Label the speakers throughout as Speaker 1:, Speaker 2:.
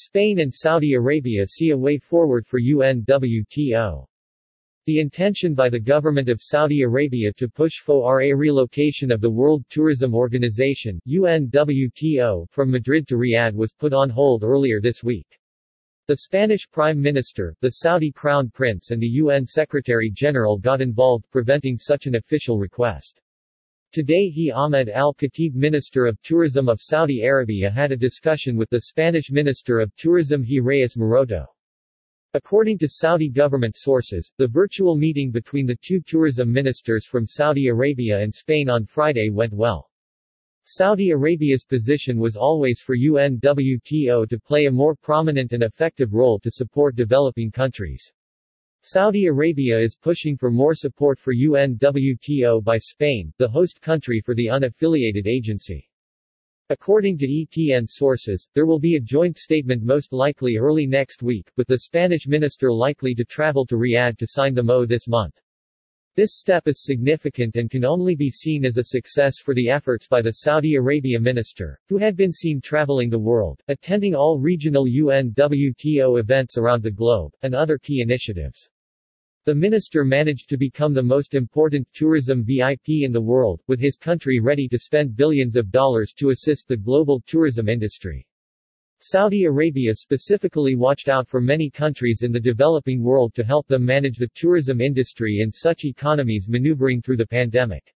Speaker 1: Spain and Saudi Arabia see a way forward for UNWTO. The intention by the government of Saudi Arabia to push for a relocation of the World Tourism Organization UNWTO from Madrid to Riyadh was put on hold earlier this week. The Spanish Prime Minister, the Saudi Crown Prince and the UN Secretary-General got involved preventing such an official request. Today he Ahmed Al-Khatib Minister of Tourism of Saudi Arabia had a discussion with the Spanish Minister of Tourism He Reyes Maroto. According to Saudi government sources, the virtual meeting between the two tourism ministers from Saudi Arabia and Spain on Friday went well. Saudi Arabia's position was always for UNWTO to play a more prominent and effective role to support developing countries. Saudi Arabia is pushing for more support for UNWTO by Spain, the host country for the unaffiliated agency. According to ETN sources, there will be a joint statement most likely early next week, with the Spanish minister likely to travel to Riyadh to sign the MO this month. This step is significant and can only be seen as a success for the efforts by the Saudi Arabia minister, who had been seen traveling the world, attending all regional UNWTO events around the globe, and other key initiatives. The minister managed to become the most important tourism VIP in the world, with his country ready to spend billions of dollars to assist the global tourism industry. Saudi Arabia specifically watched out for many countries in the developing world to help them manage the tourism industry in such economies maneuvering through the pandemic.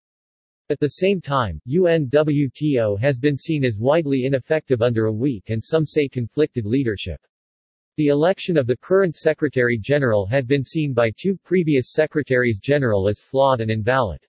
Speaker 1: At the same time, UNWTO has been seen as widely ineffective under a weak and some say conflicted leadership. The election of the current Secretary General had been seen by two previous Secretaries General as flawed and invalid.